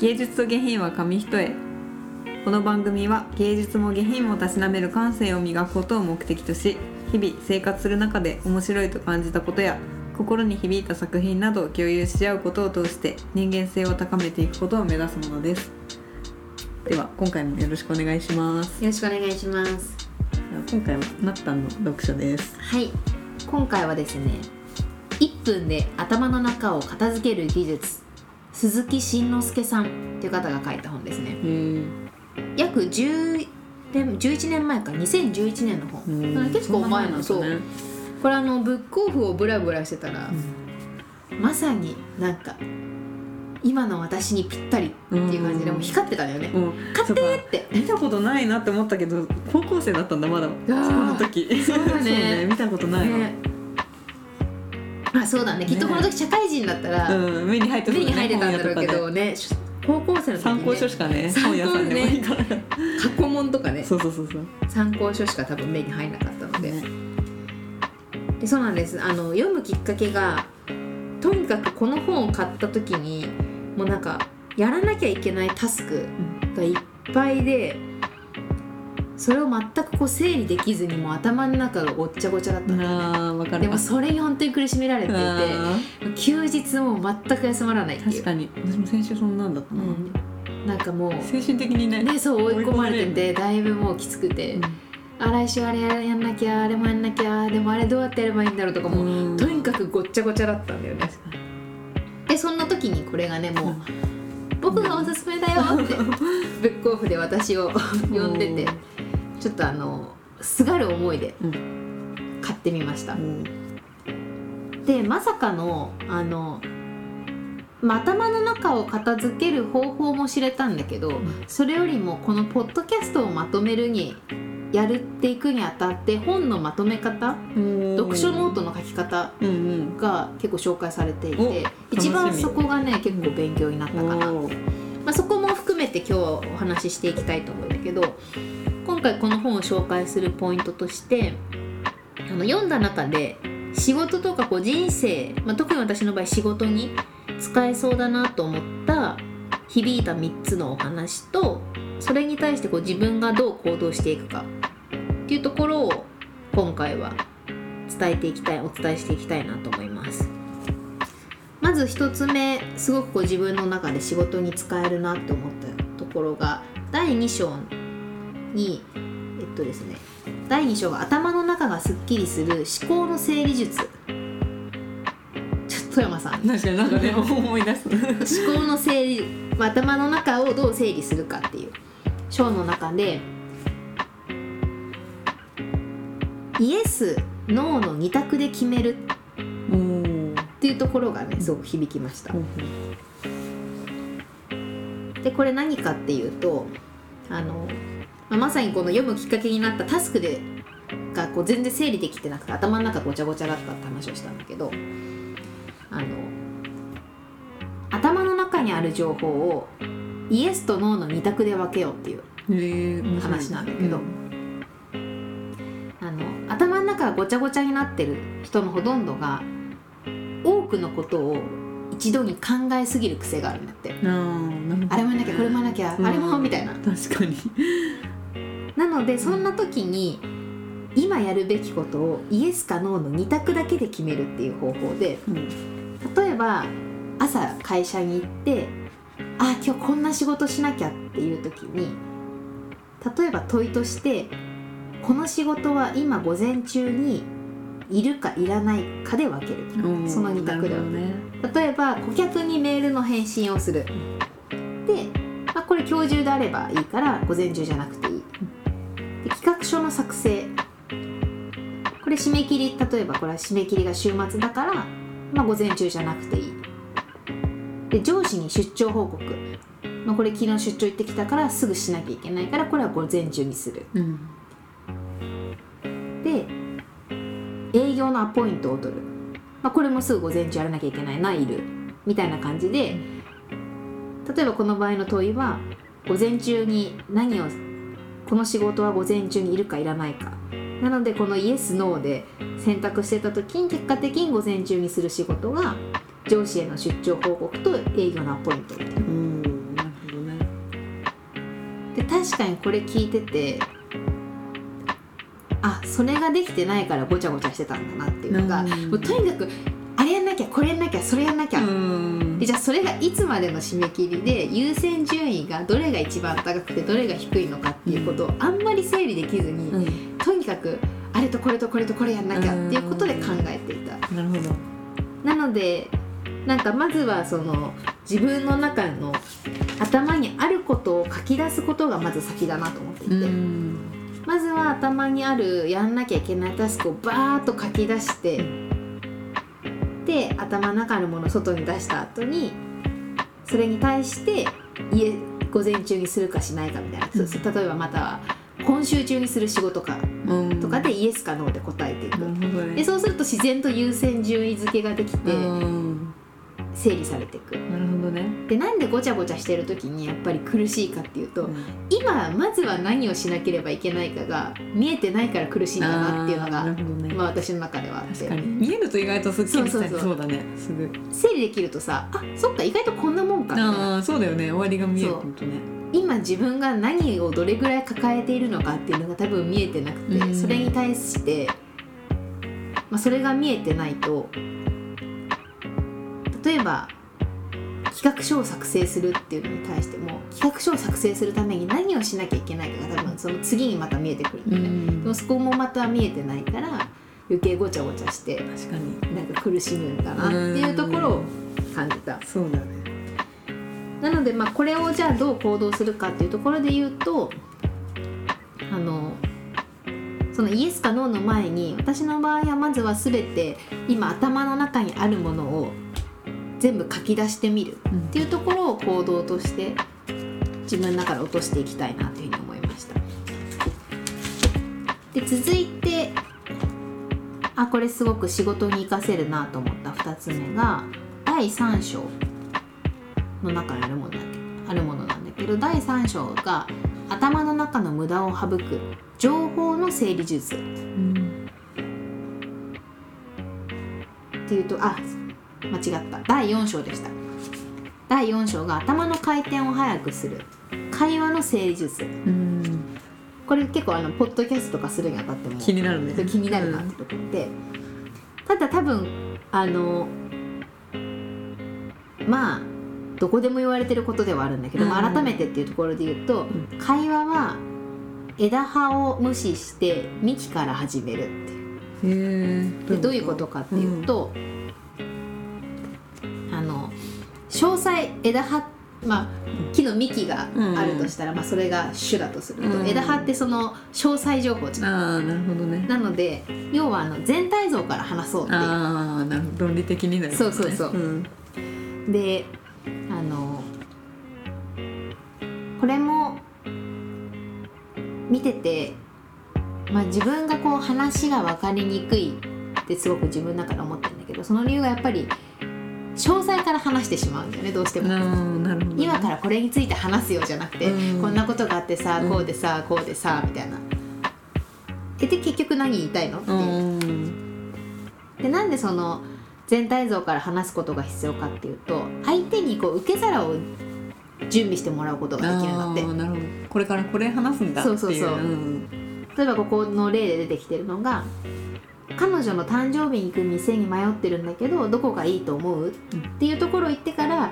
芸術と下品は紙一重。この番組は芸術も下品もたしなめる感性を磨くことを目的とし日々生活する中で面白いと感じたことや心に響いた作品などを共有し合うことを通して人間性を高めていくことを目指すものです。では今回もよろしくお願いします。よろしくお願いします。今回はなったんの読書です。はい。今回はですね1分で頭の中を片付ける技術鈴木慎之介さんという方が書いた本ですね。約10年11年前か。2011年の本。結構前のそうこれあのブックオフをブラブラしてたら、まさになんか今の私にぴったりっていう感じでもう光ってたんだよね、うん。買ってーって。見たことないなって思ったけど高校生だったんだまだ。その時。そうだ ね。見たことないわ、ねあそうだね。きっとこの時社会人だったら、うん目に入って目に入ってたんだろうけどね。高校生の時、ね、で参考書しかね。本屋さんでもいいから、過去問とかね。そうそうそうそう。参考書しか多分目に入んなかったので,、ね。でそうなんです。あの読むきっかけがとにかくこの本を買った時にもうなんかやらなきゃいけないタスクがいっぱいでそれを全くこう整理できずにもう頭の中がごっちゃごちゃだったでもそれに本当に苦しめられていてあ休日も全く休まらないっていう。ー確かに。私も先週そんなんだったな、うん。なんかもう精神的にねねそう追い込まれててだいぶもうきつくて、うん。あ来週あれやんなきゃあれもやんなきゃでもあれどうやってやればいいんだろうとかもとにかくごっちゃごちゃだったんだよね。でそんな時にこれがねもう、僕がおすすめだよってブックオフで私を呼んでてちょっとあのすがる思いでうん。買ってみました。うん。でまさかのあの、まあ、頭の中を片付ける方法も知れたんだけど、それよりもこのポッドキャストをまとめるにやるっていくにあたって本のまとめ方読書ノートの書き方が結構紹介されていて一番そこがね結構勉強になったかな、まあ、そこも含めて今日はお話ししていきたいと思うんだけど今回この本を紹介するポイントとしてあの読んだ中で仕事とかこう人生、まあ、特に私の場合仕事に使えそうだなと思った響いた3つのお話とそれに対してこう自分がどう行動していくかっていうところを今回は伝えていきたいお伝えしていきたいなと思います。まず1つ目すごくこう自分の中で仕事に使えるなって思ったところが第2章にえっとですね第2章が頭の中がすっきりする思考の整理術。ちょっと富山さん。確かになんかね思い出す。思考の整理、まあ頭の中をどう整理するかっていう。章の中でイエスノーの2択で決める。っていうところがねすごく響きました。でこれ何かっていうとあの、まあまさにこの読むきっかけになったタスクでがこう全然整理できてなくて頭の中ごちゃごちゃだったって話をしたんだけどあの頭の中にある情報をイエスとノーの2択で分けようっていう話なんだけどあの頭の中がごちゃごちゃになってる人のほとんどが多くのことを一度に考えすぎる癖があるんだって。あれもなきゃこれもなきゃ、うんあれもみたいな。確かに。なのでそんな時に今やるべきことをイエスかノーの2択だけで決めるっていう方法でうん例えば朝会社に行ってあ今日こんな仕事しなきゃっていう時に例えば問いとしてこの仕事は今午前中にいるかいらないかで分ける。その二択だよなるほどね。例えば顧客にメールの返信をする。で、まあ、これ今日中であればいいから午前中じゃなくていいで企画書の作成。これ締め切り例えばこれは締め切りが週末だから、まあ、午前中じゃなくていい。で上司に出張報告、まあ、これ昨日出張行ってきたからすぐしなきゃいけないからこれは午前中にする。うん。で営業のアポイントを取る、まあ、これもすぐ午前中やらなきゃいけない。ないる。みたいな感じで例えばこの場合の問いは午前中に何をこの仕事は午前中にいるかいらないか。なのでこのイエス・ノーで選択してた時に結果的に午前中にする仕事が上司への出張報告と営業のアポイントみたいな。うんなるで確かにこれ聞いててあそれができてないからごちゃごちゃしてたんだなっていうのが、うん。もうとにかくこれやんなきゃそれやんなきゃ、うん。でじゃあそれがいつまでの締め切りで優先順位がどれが一番高くてどれが低いのかっていうことをあんまり整理できずに、うん。とにかくあれとこれとこれとこれやんなきゃっていうことで考えていた。なるほど。なのでなんかまずはその自分の中の頭にあることを書き出すことがまず先だなと思っていて、うん。まずは頭にあるやんなきゃいけないタスクをバーッと書き出してで頭の中のものを外に出した後にそれに対して家午前中にするかしないかみたいな、そうそう。例えばまたは今週中にする仕事かうん。とかでイエスかノーで答えていく、なるほどね。でそうすると自然と優先順位付けができてうん整理されていく。なるほどね。でなんでごちゃごちゃしてる時にやっぱり苦しいかっていうと、うん。今まずは何をしなければいけないかが見えてないから苦しいんだなっていうのがね。まあ、私の中では。あって確かに。見えると意外とすっきりしたりそうそう。そうそうだね。すぐ。整理できるとさあそっか意外とこんなもんかああそうだよね。終わりが見えるとね。今自分が何をどれぐらい抱えているのかっていうのが多分見えてなくて、うん。それに対して、まあ、それが見えてないと例えば企画書を作成するっていうのに対しても企画書を作成するために何をしなきゃいけないかが多分その次にまた見えてくるんだよね、でもそこもまた見えてないから余計ごちゃごちゃして確かに。なんか苦しむんだなっていうところを感じた。そうだね。なのでまあこれをじゃあどう行動するかっていうところで言うとあのそのイエスかノーの前に私の場合はまずは全て今頭の中にあるものを全部書き出してみるうん。っていうところを行動として自分の中で落としていきたいなというふうに思いました。で続いてあこれすごく仕事に活かせるなと思った2つ目が第3章の中にあるものだけあるものなんだけど第3章が頭の中の無駄を省く情報の整理術。うん。っていうとあ間違った。第4章でした。第4章が頭の回転を速くする。会話の整理術。うん。これ結構あのポッドキャストとかするにあたっても気になるね。気になるなってところで、ただ多分あのまあどこでも言われてることではあるんだけど、まあうん。改めてっていうところで言うと、ん。会話は枝葉を無視して幹から始めるっていう。でどういうことかっていうと、あの詳細枝葉まあ木の幹があるとしたら、まあ、それが主だとすると、うん。枝葉ってその詳細情報じゃん。ああなるほどね。なので要はあの全体像から話そうっていああなるほど。論理的になるそうそうそう。うん。うであのこれも見てて、まあ、自分がこう話が分かりにくいってすごく自分の中で思ってるんだけどその理由がやっぱり詳細から話してしまうんだよねどうしても。今からこれについて話すよじゃなくて、うん。こんなことがあってさうん。こうでさこうでさみたいな。えで結局何言いたいの？っていう。うん。でなんでその全体像から話すことが必要かっていうと相手にこう受け皿を準備してもらうことができるんだって。なるほど。これからこれ話すんだっていう。そうそうそうん。例えばここの例で出てきてるのが彼女の誕生日に行く店に迷ってるんだけどどこがいいと思う？っていうところを言ってから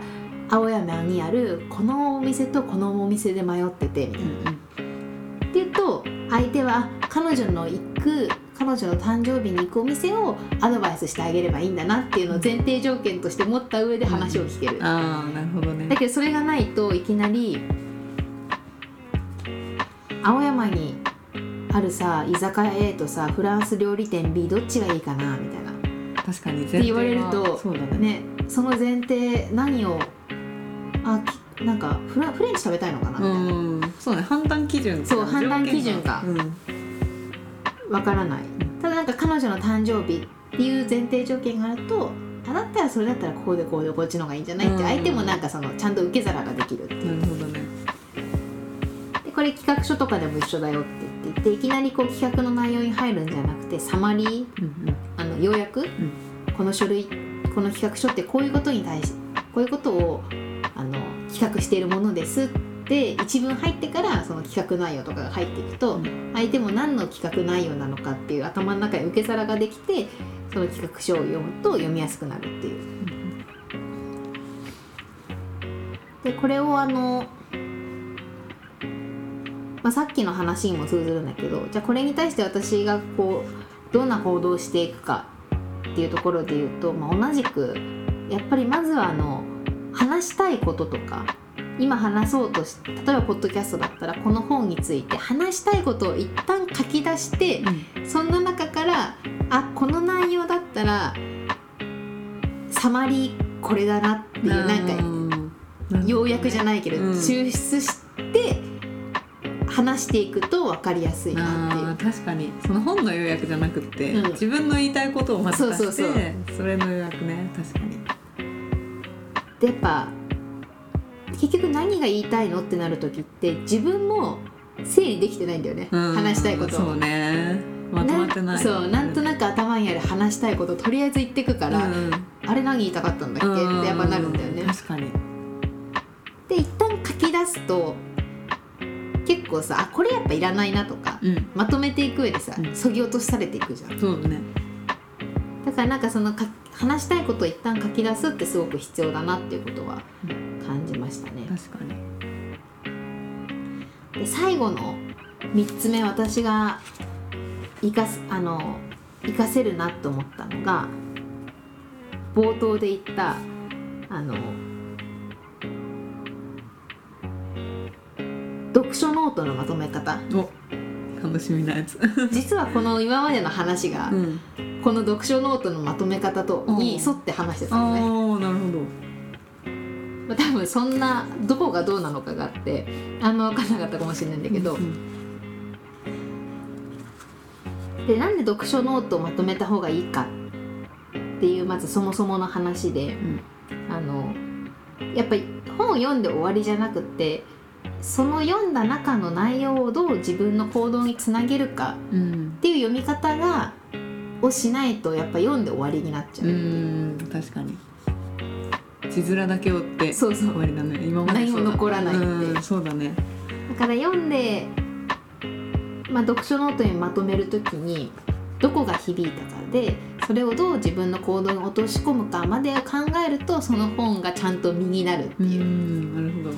青山にあるこのお店とこのお店で迷っててみたいな。っていうと相手は彼女の行く彼女の誕生日に行くお店をアドバイスしてあげればいいんだなっていうのを前提条件として持った上で話を聞ける、ああなるほどね。だけどそれがないといきなり青山にあるさ居酒屋 A とさフランス料理店 B どっちがいいかなみたいな。確かに。って言われるとそうだね。ねその前提何をあきなんかフラフレンチ食べたいのかなみたいな、うん。そうね判断基準そう判断基準が。うん。わからない。ただなんか彼女の誕生日っていう前提条件があるとあだったらそれだったらこうでこうでこっちの方がいいんじゃない？ってうん相手もなんかそのちゃんと受け皿ができるっていう。なるほどね。でこれ企画書とかでも一緒だよって言っていきなりこう企画の内容に入るんじゃなくてサマリーうんあの要約、この書類この企画書ってこういうことに対しこういうことをあの企画しているものですっで一文入ってからその企画内容とかが入っていくと、うん。相手も何の企画内容なのかっていう頭の中に受け皿ができてその企画書を読むと読みやすくなるっていう。でこれをあの、まあ、さっきの話にも通ずるんだけどじゃあこれに対して私がこうどんな行動をしていくかっていうところで言うと、まあ、同じくやっぱりまずはあの話したいこととか今話そうとし例えばポッドキャストだったらこの本について話したいことを一旦書き出してそんな中からあこの内容だったらサマリーこれだなっていうなんか要約じゃないけど、うん。抽出して話していくと分かりやすいなっていう。確かに。その本の要約じゃなくって、うん。自分の言いたいことをまず出してそれの要約ね。確かに。でやっぱ結局何が言いたいのってなる時って自分も整理できてないんだよね、うん。話したいこと。をそうね。まとまってない。そうなんとなく頭にある話したいことをとりあえず言ってくから、うん。あれ何言いたかったんだっけってやっぱなるんだよね。確かに。で一旦書き出すと結構さあこれやっぱいらないなとか、うん。まとめていく上でさうん。そぎ落とされていくじゃん。そうだね。だからなんかそのか話したいことを一旦書き出すってすごく必要だなっていうことは感じましたね。確かに。で最後の3つ目私が生かすあの活かせるなと思ったのが冒頭で言ったあの読書ノートのまとめ方。お楽しみなやつ。実はこの今までの話が、うん。この読書ノートのまとめ方とに沿って話してたのね。なるほど。まあ、多分そんなどこがどうなのかがあってあんま分からなかったかもしれないんだけど、うんでなんで読書ノートをまとめた方がいいかっていうまずそもそもの話で、ん。あのやっぱり本を読んで終わりじゃなくってその読んだ中の内容をどう自分の行動につなげるかうん。っていう読み方がをしないとやっぱ読んで終わりになっちゃう。う。ん確かに。字面だけ追ってそうそう。終わりだね。今までそうだ何も残らないってう。んそうだね。だから読んで、まあ、読書ノートにまとめるときにどこが響いたかでそれをどう自分の行動に落とし込むかまで考えるとその本がちゃんと身になるってう。いう。んなるほど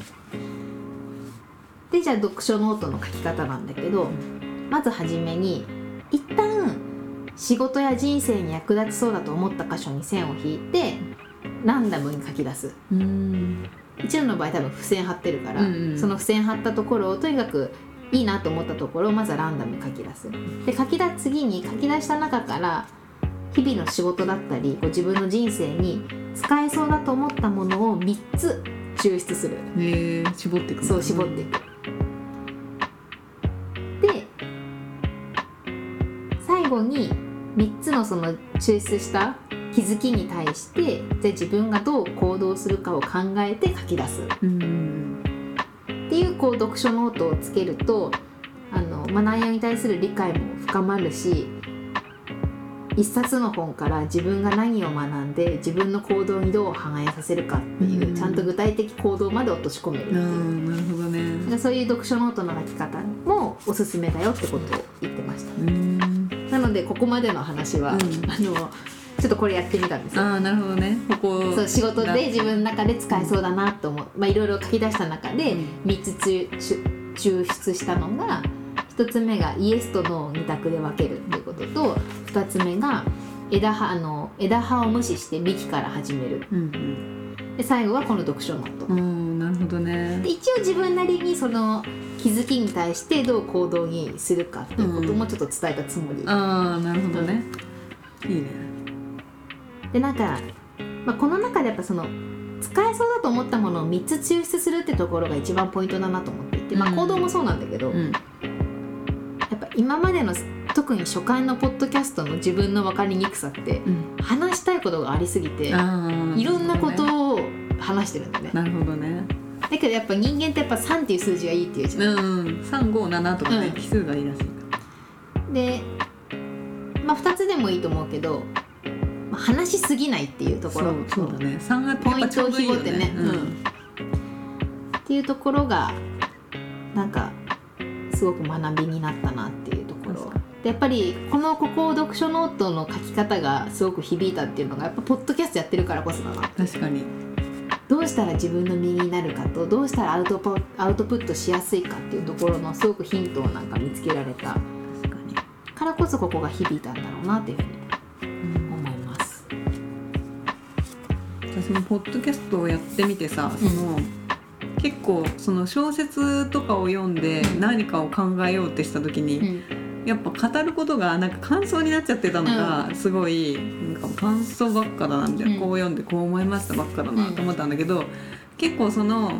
でじゃあ読書ノートの書き方なんだけどまずはじめに一旦仕事や人生に役立ちそうだと思った箇所に線を引いてランダムに書き出す。うん。一度の場合多分付箋貼ってるから、うんうん。その付箋貼ったところをとにかくいいなと思ったところをまずはランダムに書き出す。で書き出次に書き出した中から日々の仕事だったりこう自分の人生に使えそうだと思ったものを3つ抽出する。えー、絞っていくの。そう絞っていく3つのその抽出した気づきに対してじゃあ自分がどう行動するかを考えて書き出す。うんっていうこう読書ノートをつけるとあの、まあ、内容に対する理解も深まるし一冊の本から自分が何を学んで自分の行動にどう反映させるかっていう、うん。ちゃんと具体的行動まで落とし込めるってあいう。ーなるほどね。でそういう読書ノートの書き方もおすすめだよってことを言ってました。うのでここまでの話は、うん。あのちょっとこれやってみたんですよ。ああなるほどね。ここそう仕事で自分の中で使えそうだなと思う、まあ、いろいろ書き出した中でうん。3つ抽抽出したのが1つ目がイエスとノーを2択で分けるっていうことと2つ目が枝葉あの枝葉を無視して幹から始める。うん。で最後はこの読書ノート、うんほどね。で一応自分なりにその気づきに対してどう行動にするかっていうこともちょっと伝えたつもり、ああなるほどね。いいね。でなんか、まあ、この中でやっぱその使えそうだと思ったものを3つ抽出するってところが一番ポイントだなと思っていて、まあ、うん行動もそうなんだけど、うん。やっぱ今までの特に初回のポッドキャストの自分の分かりにくさってうん。話したいことがありすぎていろんなことを話してるんだね。なるほどねだけどやっぱ人間ってやっぱ3っていう数字がいいっていうじゃん。うん357とかねうん。奇数がいいらしいかでまあ2つでもいいと思うけど、まあ話しすぎないっていうところ。そうそうだね。3がポイントを絞ってね、うん。っっていうところがなんかすごく学びになったなっていうところ。でやっぱりこのここ読書ノートの書き方がすごく響いたっていうのがやっぱポッドキャストやってるからこそだな確かにどうしたら自分の身になるかとどうしたらアウトポアウトプットしやすいかっていうところのすごくヒントをなんか見つけられた。確からこそここが響いたんだろうなっていうふうに思います。私もポッドキャストをやってみてさその、結構その小説とかを読んで何かを考えようってした時に、やっぱ語ることがなんか感想になっちゃってたのがすごいなんか感想ばっかだなみたいな、うん。こう読んでこう思いましたばっかだなと思ったんだけど、結構その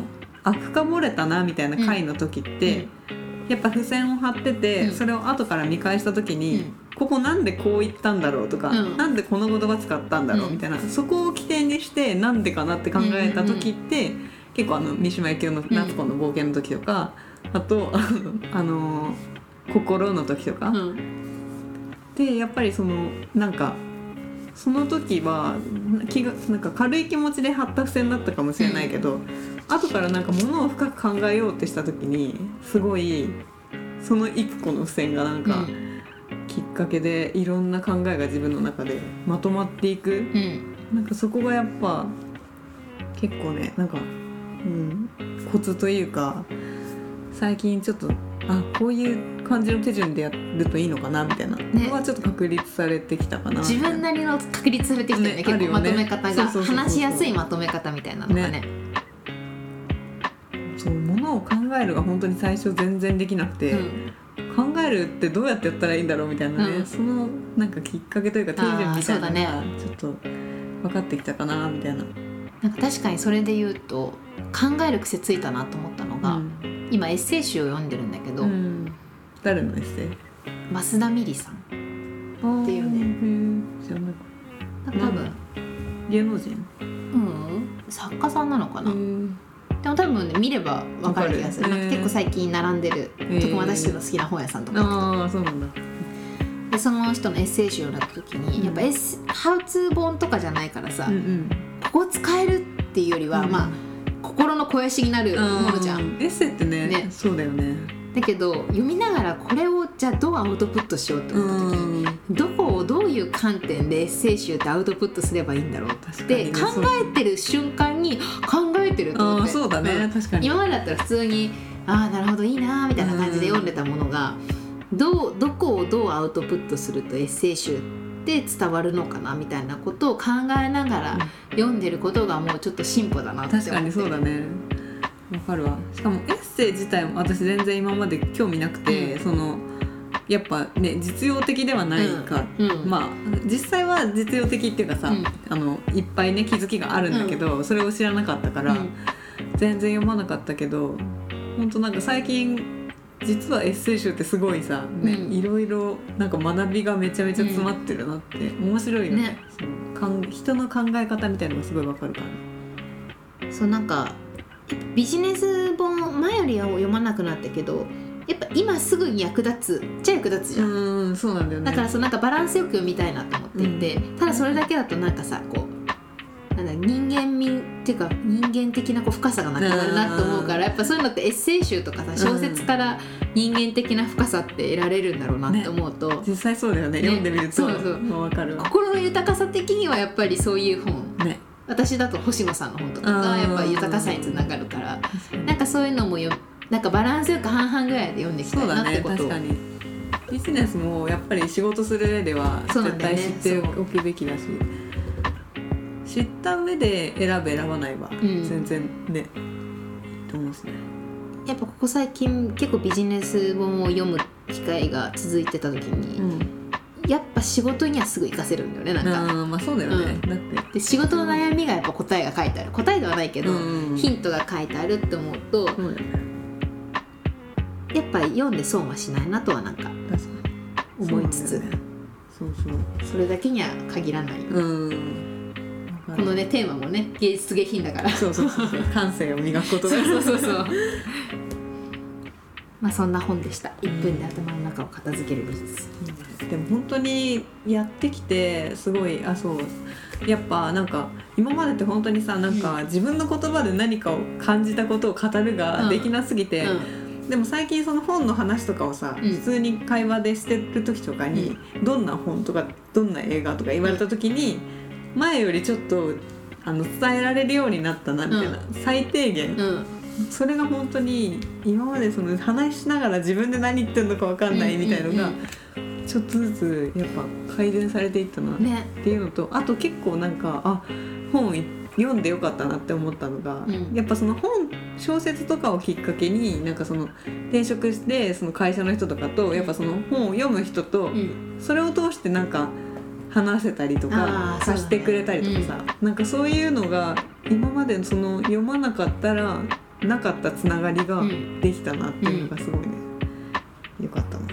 あ深掘れたなみたいな回の時って、やっぱ付箋を貼ってて、うん。それを後から見返した時に、うん。ここなんでこう言ったんだろうとか、うん。なんでこの言葉使ったんだろううん。みたいな、そこを起点にしてなんでかなって考えた時って、結構あの三島由紀夫の「夏子の冒険」の時とか、あとあのあの心の時とか、うん。でやっぱりそのなんかその時は気がなんか軽い気持ちで貼った付箋だったかもしれないけど、後からなんかものを深く考えようってした時にすごいその一個の付箋がなんかきっかけでいろんな考えが自分の中でまとまっていく。うん。なんかそこがやっぱ結構ねなんか、うん、コツというか最近ちょっとあこういう感じの手順でやるといいのかなみたいな。のはちょっと確立されてきたかな。自分なりの確立されてきたよねね結構まとめ方が話しやすいまとめ方みたいなのがね。そうものを考えるが本当に最初全然できなくて、うん。考えるってどうやってやったらいいんだろうみたいなね、うん。そのなんかきっかけというか手順みたいなのがだちょっと分かってきたかなみたいな。なんか確かにそれで言うと考える癖ついたなと思ったのが、うん。今エッセイ集を読んでるんだけど、うん誰のエッセイ？増田美里さん。っていうね。知らない多分、芸能人？うん、作家さんなのかな、うんでも多分ね見れば分かる気がする。わかる。なんか結構最近並んでる、へー。特の好きな本屋さんとかああそうなんだ。でその人のエッセイ集を読んだ時に、うん。やっぱエッセハウツー本とかじゃないからさ、うんうん。ここ使えるっていうよりは、うんまあ心の肥やしになるものじゃん。エッセイってねね。そうだよねだけど読みながらこれをじゃあどうアウトプットしようって思った時に、ん。どこをどういう観点でエッセイ集ってアウトプットすればいいんだろうって考えてる瞬間に考えてると思ってああそうだね。ん。確かに。今までだったら普通にああなるほどいいなーみたいな感じで読んでたものが、どうどこをどうアウトプットするとエッセイ集って伝わるのかなみたいなことを考えながら読んでることがもうちょっと進歩だなって思って。確かにそうだねわかるわ。しかもエッセイ自体も私全然今まで興味なくて、うん。そのやっぱね実用的ではないか、うん。うん。まあ実際は実用的っていうかさ、うん。あのいっぱいね気づきがあるんだけど、それを知らなかったから、うん。全然読まなかったけど本当なんか最近実はエッセイ集ってすごいさ、ねうん。いろいろなんか学びがめちゃめちゃ詰まってるなって、面白いよね。ね。そう。かん人の考え方みたいなのがすごいわかるからね。そうなんかビジネス本前よりは読まなくなったけどやっぱ今すぐに役立つっちゃ役立つじゃん、うんそうなんだよね。だからそうなんかバランスよく読みたいなと思っていて、ただそれだけだとなんかさこうなんだ人間味っていうか人間的なこう深さがなくなるなと思うからやっぱそういうのってエッセイ集とかさ小説から人間的な深さって得られるんだろうなって思うと、実際そうだよね。ね。読んでみるとそうそう。もうわかるわ。心の豊かさ的にはやっぱりそういう本。ね私だと星野さんの本とかがやっぱ豊かさにつながるからなんかそういうのもよなんかバランスよく半々ぐらいで読んでいきたそだねいうなってこと。を確かに。ビジネスもやっぱり仕事する上では絶対知っておくべきだし、知った上で選ぶ選ばないはん。全然ね、いいと思うしね。やっぱここ最近結構ビジネス本を読む機会が続いてた時に、うんやっぱ仕事にはすぐ活かせるんだよねなんか。あーまあそうだよね、うん。だって。で仕事の悩みがやっぱ答えが書いてある答えではないけど、うん。ヒントが書いてあるって思うとそうだよね。やっぱり読んで損はしないなとはなんか思いつつ。そうね。そうそう。それだけには限らない、うん。このねテーマもね芸術下品だから。そうそうそうそう。感性を磨くことが そうそうそうそうまあそんな本でした。1分で頭の中を片付ける技術。でも本当にやってきてすごいあそう。やっぱなんか今までって本当にさなんか自分の言葉で何かを感じたことを語るができなすぎて、でも最近その本の話とかをさ、うん。普通に会話でしてる時とかに、どんな本とかどんな映画とか言われた時に、前よりちょっとあの伝えられるようになったなみたいな、最低限、うんうんそれが本当に今までその話しながら自分で何言ってるのか分かんないみたいのが、うんちょっとずつやっぱ改善されていったなっねていうのとあと結構なんかあ本い読んでよかったなって思ったのが、うん。やっぱその本小説とかをきっかけになんかその転職してその会社の人とかとやっぱその本を読む人と、うん。それを通してなんか話せたりとかさしてくれたりとかさ、なんかそういうのが今までその読まなかったらなかったつながりがうん。できたなっていうのがすごいね、よかったな。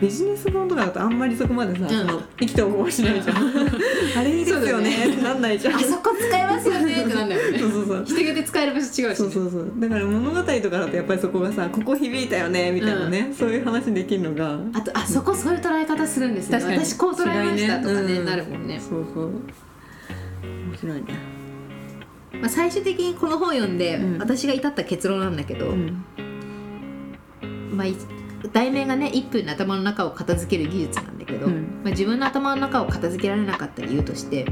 ビジネス本とかだとあんまりそこまでさ、ん。その生きて応募しないじゃん。あれいいですよね。ってなんないじゃん。あそこ使えますよねってなんだよね。そうそうそう。人によって使える場所違うしね。そうそうそう。だから物語とかだとやっぱりそこがさここ響いたよねみたいなね、そういう話できるのが。あとあそこそういう捉え方するんですね確かに。私こう捉えましたとかねねうん。なるもんね、そうそう。面白いねまあ、最終的にこの本読んで、うん。私が至った結論なんだけど、うん。まあ、い題名がね1分で頭の中を片付ける技術なんだけど、うん。まあ、自分の頭の中を片付けられなかった理由として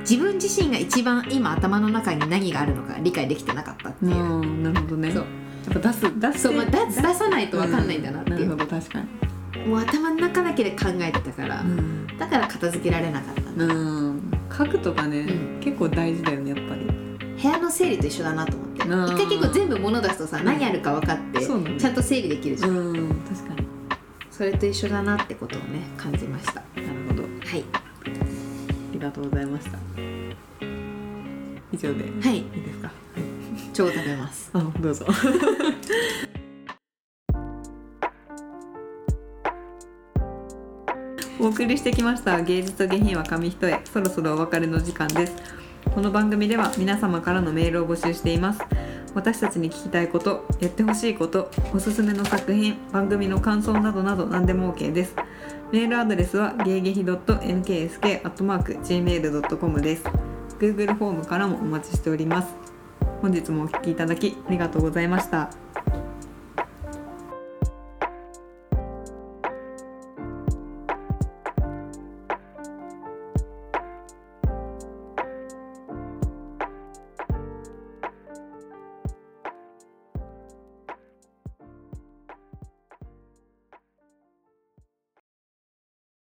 自分自身が一番今頭の中に何があるのか理解できてなかったっていう、うんなるほどね。そう。やっぱ出す出して。そう、まあ、出出さないと分かんないんだなっていう、なるほど確かに。もう頭の中だけで考えてたから、うん、だから片付けられなかったんだ。うん、書くとかね、うん。結構大事だよねやっぱり。部屋の整理と一緒だなと思って。一回結構全部物出すとさ何あるか分かってちゃんと整理できるじゃん、うん確かに。それと一緒だなってことをね感じました。なるほど。はい。ありがとうございました。以上で。いはい。いですか？超食べます。あどうぞ お送りしてきました。芸術と下品は紙一重。そろそろお別れの時間です。この番組では皆様からのメールを募集しています。私たちに聞きたいことやってほしいことおすすめの作品番組の感想などなど何でも OK です。メールアドレスは芸劇 .nksk.gmail.com です。Google フォームからもお待ちしております。本日もお聞きいただきありがとうございました。